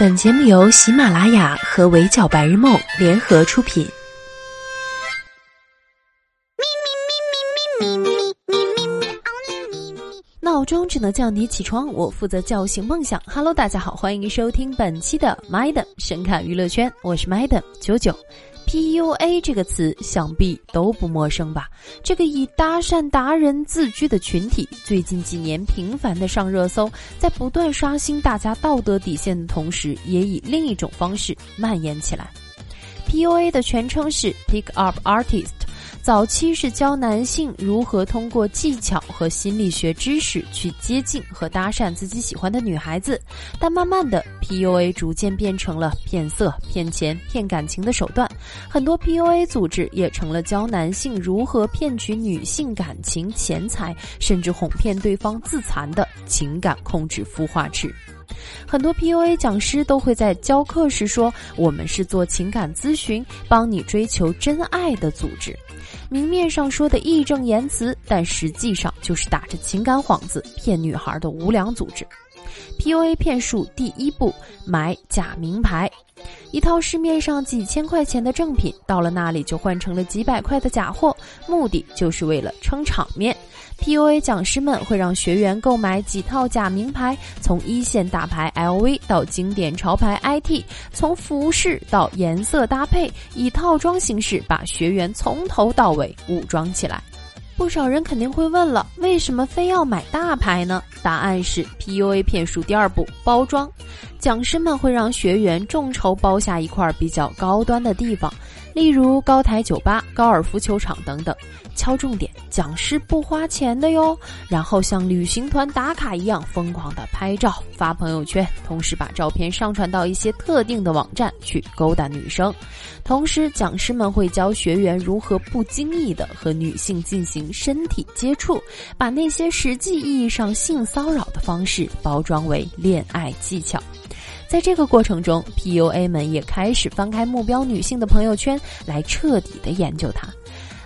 本节目由喜马拉雅和围剿白日梦联合出品。钟只能叫你起床，我负责叫醒梦想。Hello，大家好，欢迎收听本期的 Madam 神侃娱乐圈，我是 Madam 九九。PUA 这个词想必都不陌生吧？这个以搭讪达人自居的群体，最近几年频繁的上热搜，在不断刷新大家道德底线的同时，也以另一种方式蔓延起来。PUA 的全称是 Pick Up Artist。早期是教男性如何通过技巧和心理学知识去接近和搭讪自己喜欢的女孩子，但慢慢的，PUA 逐渐变成了骗色、骗钱、骗感情的手段。很多 PUA 组织也成了教男性如何骗取女性感情、钱财，甚至哄骗对方自残的情感控制孵化池。很多 PUA 讲师都会在教课时说：“我们是做情感咨询，帮你追求真爱的组织。”明面上说的义正言辞，但实际上就是打着情感幌子骗女孩的无良组织。PUA 骗术第一步：买假名牌。一套市面上几千块钱的正品，到了那里就换成了几百块的假货，目的就是为了撑场面。PUA 讲师们会让学员购买几套假名牌，从一线大牌 LV 到经典潮牌 IT，从服饰到颜色搭配，以套装形式把学员从头到尾武装起来。不少人肯定会问了，为什么非要买大牌呢？答案是 PUA 骗术第二步包装，讲师们会让学员众筹包下一块比较高端的地方。例如高台酒吧、高尔夫球场等等，敲重点，讲师不花钱的哟。然后像旅行团打卡一样疯狂的拍照发朋友圈，同时把照片上传到一些特定的网站去勾搭女生。同时，讲师们会教学员如何不经意的和女性进行身体接触，把那些实际意义上性骚扰的方式包装为恋爱技巧。在这个过程中，PUA 们也开始翻开目标女性的朋友圈，来彻底的研究她，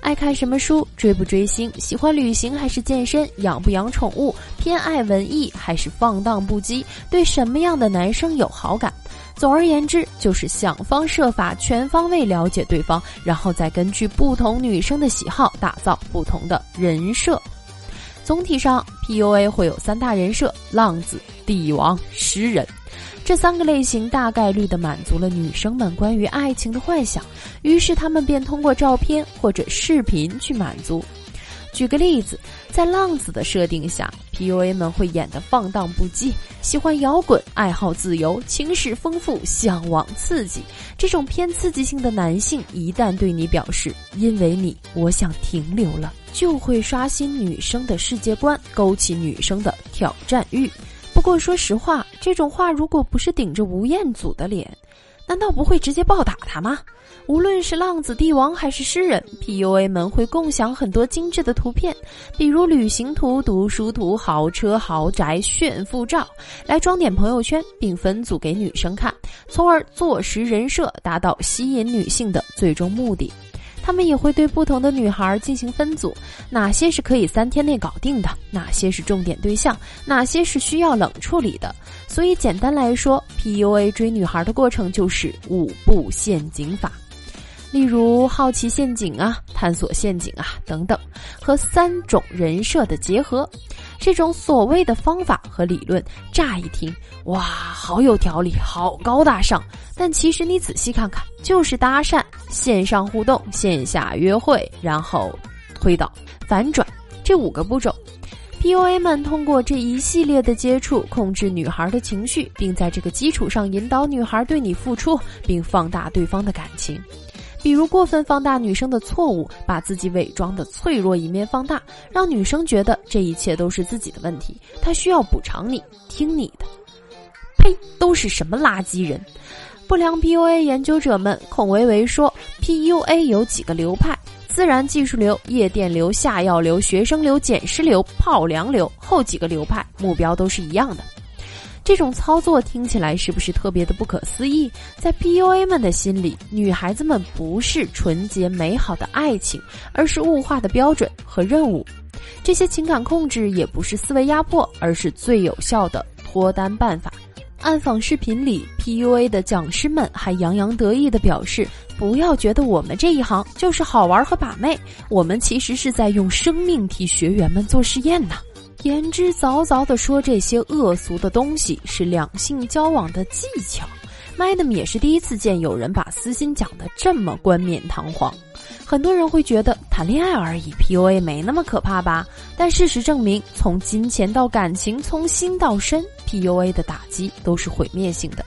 爱看什么书，追不追星，喜欢旅行还是健身，养不养宠物，偏爱文艺还是放荡不羁，对什么样的男生有好感。总而言之，就是想方设法、全方位了解对方，然后再根据不同女生的喜好，打造不同的人设。总体上，PUA 会有三大人设：浪子、帝王、诗人。这三个类型大概率的满足了女生们关于爱情的幻想，于是她们便通过照片或者视频去满足。举个例子，在浪子的设定下，PUA 们会演得放荡不羁，喜欢摇滚，爱好自由，情史丰富，向往刺激。这种偏刺激性的男性，一旦对你表示“因为你，我想停留了”，就会刷新女生的世界观，勾起女生的挑战欲。不过说实话，这种话如果不是顶着吴彦祖的脸，难道不会直接暴打他吗？无论是浪子帝王还是诗人，PUA 们会共享很多精致的图片，比如旅行图、读书图、豪车豪宅炫富照，来装点朋友圈，并分组给女生看，从而坐实人设，达到吸引女性的最终目的。他们也会对不同的女孩进行分组，哪些是可以三天内搞定的，哪些是重点对象，哪些是需要冷处理的。所以简单来说，PUA 追女孩的过程就是五步陷阱法，例如好奇陷阱啊、探索陷阱啊等等，和三种人设的结合。这种所谓的方法和理论，乍一听，哇，好有条理，好高大上。但其实你仔细看看，就是搭讪、线上互动、线下约会，然后推倒、反转这五个步骤。PUA 们通过这一系列的接触，控制女孩的情绪，并在这个基础上引导女孩对你付出，并放大对方的感情。比如过分放大女生的错误，把自己伪装的脆弱一面放大，让女生觉得这一切都是自己的问题，她需要补偿你，听你的。呸！都是什么垃圾人！不良 PUA 研究者们孔维维说，PUA 有几个流派：自然技术流、夜店流、下药流、学生流、捡尸流、泡凉流。后几个流派目标都是一样的。这种操作听起来是不是特别的不可思议？在 PUA 们的心里，女孩子们不是纯洁美好的爱情，而是物化的标准和任务。这些情感控制也不是思维压迫，而是最有效的脱单办法。暗访视频里，PUA 的讲师们还洋洋得意地表示：“不要觉得我们这一行就是好玩和把妹，我们其实是在用生命替学员们做实验呢。”言之凿凿的说这些恶俗的东西是两性交往的技巧。Madam 也是第一次见有人把私心讲得这么冠冕堂皇。很多人会觉得谈恋爱而已，PUA 没那么可怕吧？但事实证明，从金钱到感情，从心到身，PUA 的打击都是毁灭性的。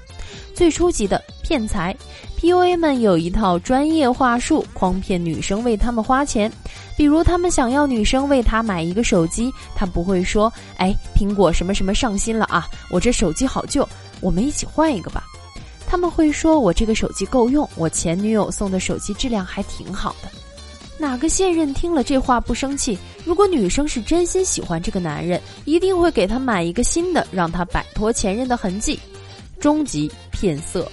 最初级的骗财，PUA 们有一套专业话术，诓骗女生为他们花钱。比如，他们想要女生为他买一个手机，他不会说：“哎，苹果什么什么上新了啊，我这手机好旧，我们一起换一个吧。”他们会说：“我这个手机够用，我前女友送的手机质量还挺好的。”哪个现任听了这话不生气？如果女生是真心喜欢这个男人，一定会给他买一个新的，让他摆脱前任的痕迹。终极骗色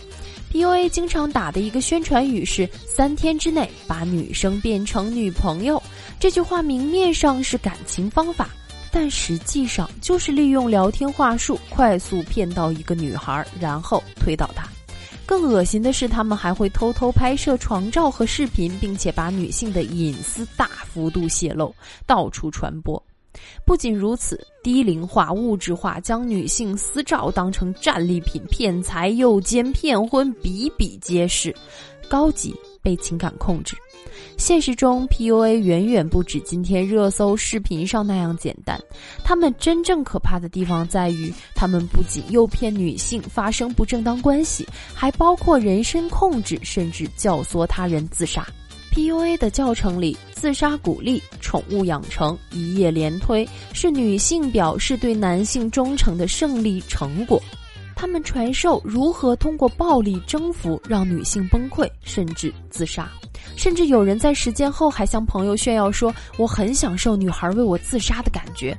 ，PUA 经常打的一个宣传语是“三天之内把女生变成女朋友”。这句话明面上是感情方法，但实际上就是利用聊天话术快速骗到一个女孩，然后推倒她。更恶心的是，他们还会偷偷拍摄床照和视频，并且把女性的隐私大幅度泄露，到处传播。不仅如此，低龄化、物质化，将女性私照当成战利品，骗财、诱奸、骗婚，比比皆是。高级。被情感控制，现实中 PUA 远远不止今天热搜视频上那样简单。他们真正可怕的地方在于，他们不仅诱骗女性发生不正当关系，还包括人身控制，甚至教唆他人自杀。PUA 的教程里，自杀鼓励、宠物养成、一夜连推，是女性表示对男性忠诚的胜利成果。他们传授如何通过暴力征服让女性崩溃，甚至自杀，甚至有人在实践后还向朋友炫耀说：“我很享受女孩为我自杀的感觉。”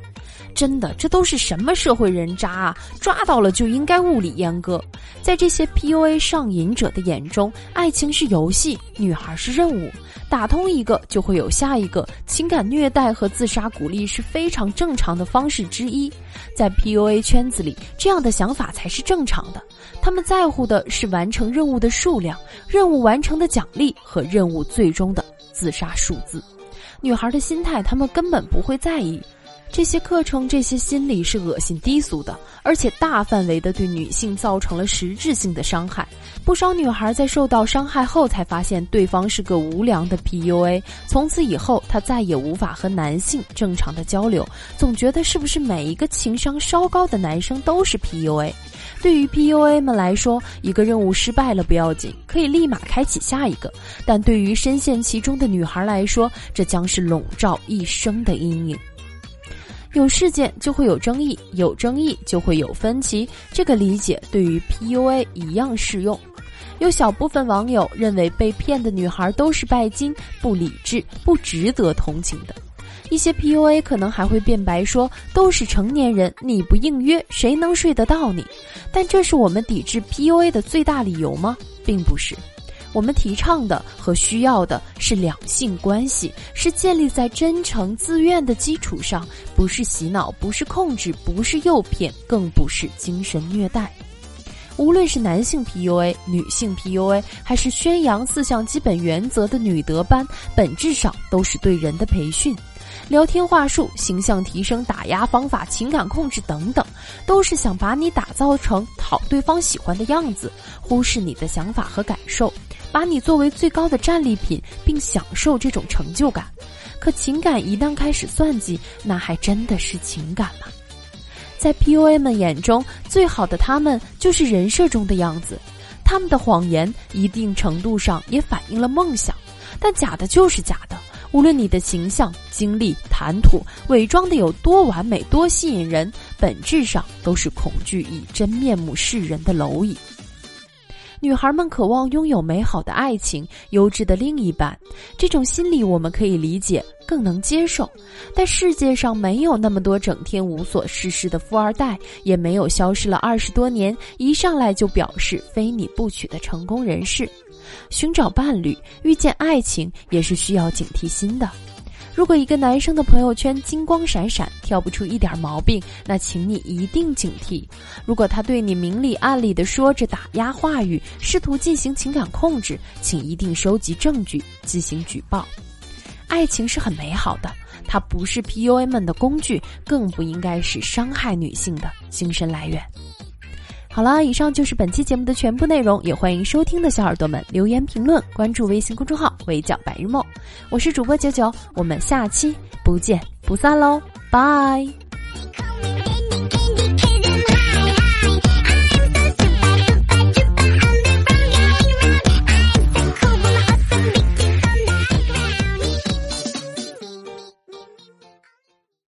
真的，这都是什么社会人渣啊！抓到了就应该物理阉割。在这些 PUA 上瘾者的眼中，爱情是游戏，女孩是任务，打通一个就会有下一个。情感虐待和自杀鼓励是非常正常的方式之一。在 PUA 圈子里，这样的想法才是正常的。他们在乎的是完成任务的数量、任务完成的奖励和任务最终的自杀数字。女孩的心态，他们根本不会在意。这些课程，这些心理是恶心低俗的，而且大范围的对女性造成了实质性的伤害。不少女孩在受到伤害后，才发现对方是个无良的 PUA。从此以后，她再也无法和男性正常的交流，总觉得是不是每一个情商稍高的男生都是 PUA？对于 PUA 们来说，一个任务失败了不要紧，可以立马开启下一个；但对于深陷其中的女孩来说，这将是笼罩一生的阴影。有事件就会有争议，有争议就会有分歧。这个理解对于 PUA 一样适用。有小部分网友认为被骗的女孩都是拜金、不理智、不值得同情的。一些 PUA 可能还会辩白说，都是成年人，你不应约，谁能睡得到你？但这是我们抵制 PUA 的最大理由吗？并不是。我们提倡的和需要的是两性关系，是建立在真诚自愿的基础上，不是洗脑，不是控制，不是诱骗，更不是精神虐待。无论是男性 PUA、女性 PUA，还是宣扬四项基本原则的女德班，本质上都是对人的培训。聊天话术、形象提升、打压方法、情感控制等等，都是想把你打造成讨对方喜欢的样子，忽视你的想法和感受。把你作为最高的战利品，并享受这种成就感。可情感一旦开始算计，那还真的是情感吗？在 PUA 们眼中，最好的他们就是人设中的样子。他们的谎言一定程度上也反映了梦想，但假的就是假的。无论你的形象、经历、谈吐伪装的有多完美、多吸引人，本质上都是恐惧以真面目示人的蝼蚁。女孩们渴望拥有美好的爱情、优质的另一半，这种心理我们可以理解，更能接受。但世界上没有那么多整天无所事事的富二代，也没有消失了二十多年、一上来就表示非你不娶的成功人士。寻找伴侣、遇见爱情，也是需要警惕心的。如果一个男生的朋友圈金光闪闪，挑不出一点毛病，那请你一定警惕。如果他对你明里暗里的说着打压话语，试图进行情感控制，请一定收集证据进行举报。爱情是很美好的，它不是 PUA 们的工具，更不应该是伤害女性的精神来源。好了，以上就是本期节目的全部内容，也欢迎收听的小耳朵们留言评论，关注微信公众号“围剿白日梦”，我是主播九九，我们下期不见不散喽，拜。